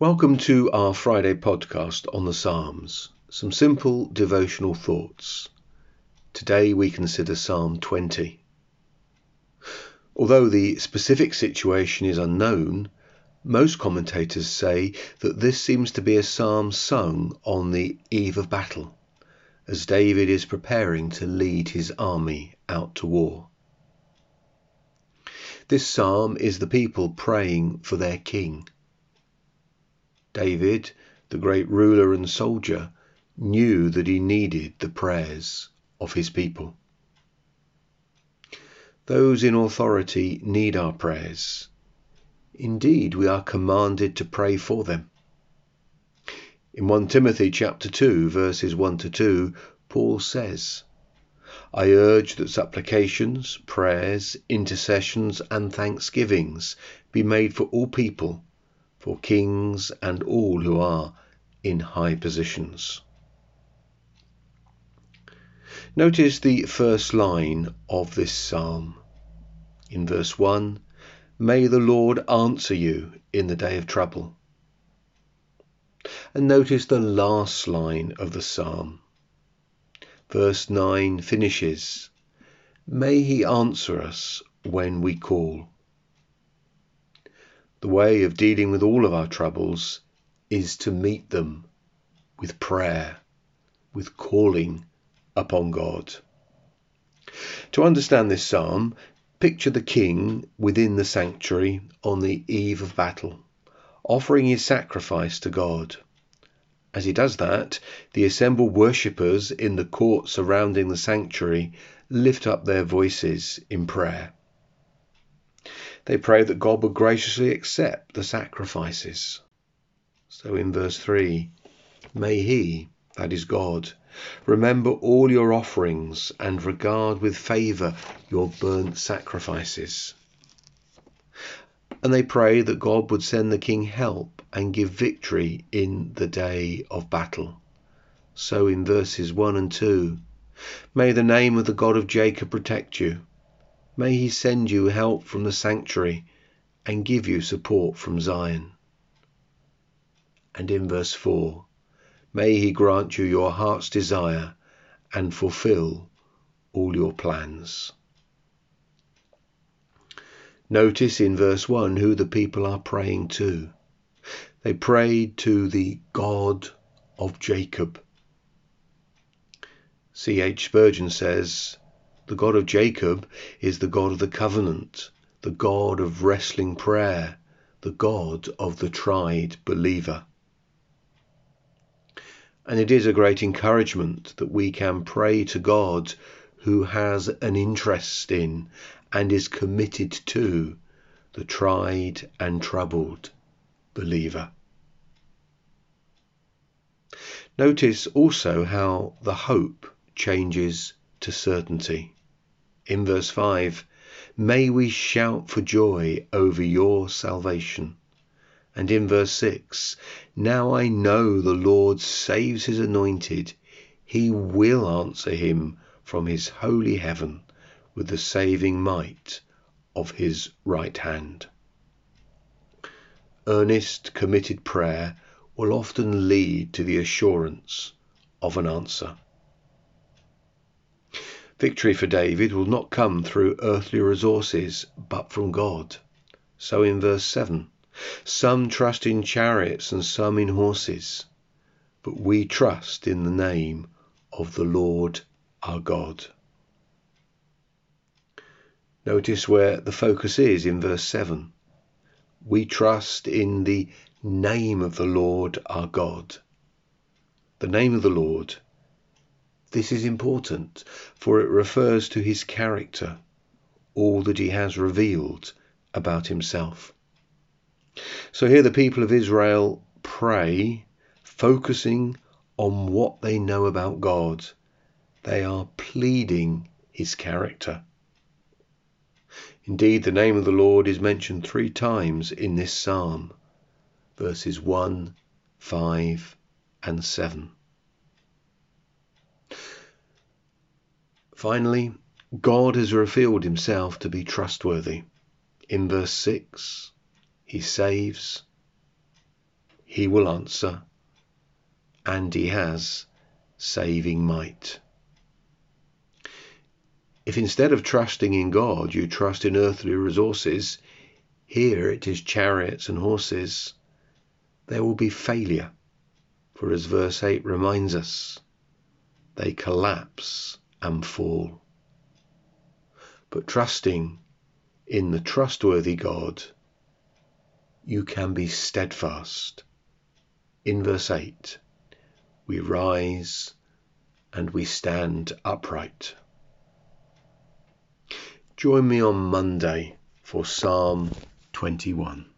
Welcome to our Friday podcast on the Psalms. Some simple devotional thoughts. Today we consider Psalm 20. Although the specific situation is unknown, most commentators say that this seems to be a psalm sung on the eve of battle, as David is preparing to lead his army out to war. This psalm is the people praying for their king. David, the great ruler and soldier, knew that he needed the prayers of his people. Those in authority need our prayers. Indeed, we are commanded to pray for them. In 1 Timothy chapter 2 verses 1 to 2, Paul says, I urge that supplications, prayers, intercessions and thanksgivings be made for all people for kings and all who are in high positions. Notice the first line of this psalm. In verse 1 May the Lord answer you in the day of trouble. And notice the last line of the psalm. Verse 9 finishes May he answer us when we call. The way of dealing with all of our troubles is to meet them with prayer, with calling upon God. To understand this psalm, picture the king within the sanctuary on the eve of battle, offering his sacrifice to God. As he does that, the assembled worshippers in the court surrounding the sanctuary lift up their voices in prayer. They pray that God would graciously accept the sacrifices. So in verse 3, may He, that is God, remember all your offerings and regard with favour your burnt sacrifices. And they pray that God would send the king help and give victory in the day of battle. So in verses 1 and 2, may the name of the God of Jacob protect you May he send you help from the sanctuary and give you support from Zion. And in verse 4, may he grant you your heart's desire and fulfill all your plans. Notice in verse 1 who the people are praying to. They prayed to the God of Jacob. C.H. Spurgeon says, the God of Jacob is the God of the covenant, the God of wrestling prayer, the God of the tried believer. And it is a great encouragement that we can pray to God who has an interest in and is committed to the tried and troubled believer. Notice also how the hope changes to certainty in verse 5 May we shout for joy over your salvation. And in verse 6 Now I know the Lord saves his anointed. He will answer him from his holy heaven with the saving might of his right hand. Earnest, committed prayer will often lead to the assurance of an answer. Victory for David will not come through earthly resources, but from God. So in verse 7, some trust in chariots and some in horses, but we trust in the name of the Lord our God. Notice where the focus is in verse 7. We trust in the name of the Lord our God. The name of the Lord this is important, for it refers to his character, all that he has revealed about himself. So here the people of Israel pray, focusing on what they know about God. They are pleading his character. Indeed, the name of the Lord is mentioned three times in this psalm verses 1, 5, and 7. Finally, God has revealed himself to be trustworthy. In verse 6, he saves, he will answer, and he has saving might. If instead of trusting in God, you trust in earthly resources, here it is chariots and horses, there will be failure. For as verse 8 reminds us, they collapse and fall. But trusting in the trustworthy God, you can be steadfast. In verse 8, we rise and we stand upright. Join me on Monday for Psalm 21.